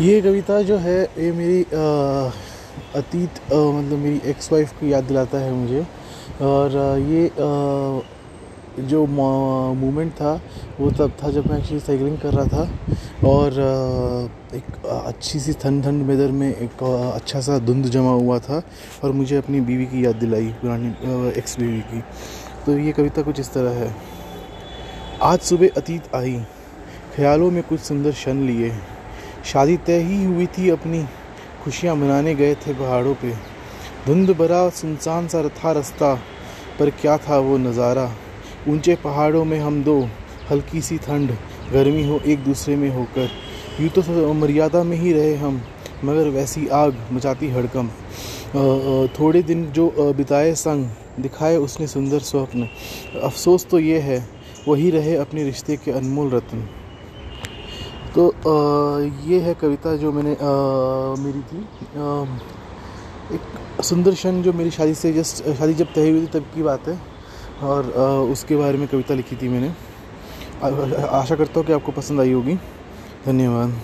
ये कविता जो है, ये मेरी अतीत मतलब मेरी एक्स वाइफ की याद दिलाता है मुझे। और ये जो मोमेंट था, वो तब था जब मैं एक्चुअली साइकिलिंग कर रहा था। और एक अच्छी सी ठंड ठंड वेदर में एक अच्छा सा धुंध जमा हुआ था और मुझे अपनी बीवी की याद दिलाई, पुरानी एक्स बीवी की। तो ये कविता कुछ इस तरह है। आज सुबह अतीत आई, ख्यालों में कुछ सुंदर क्षण लिए। शादी तय ही हुई थी, अपनी खुशियाँ मनाने गए थे पहाड़ों पे। धुंध भरा सुनसान सा था रास्ता, पर क्या था वो नज़ारा? ऊँचे पहाड़ों में हम दो, हल्की सी ठंड, गर्मी हो एक दूसरे में होकर। यूँ तो मर्यादा में ही रहे हम, मगर वैसी आग मचाती हड़कम थोड़े दिन जो बिताए संग, दिखाए उसने सुंदर स्वप्न। अफसोस तो ये है, वही रहे अपने रिश्ते के अनमोल रत्न। तो आ, ये है कविता जो मैंने आ, मेरी थी। आ, एक सुंदर क्षण जो मेरी शादी से जस्ट शादी जब तय हुई थी तब की बात है। और आ, उसके बारे में कविता लिखी थी मैंने। आशा करता हूँ कि आपको पसंद आई होगी। धन्यवाद।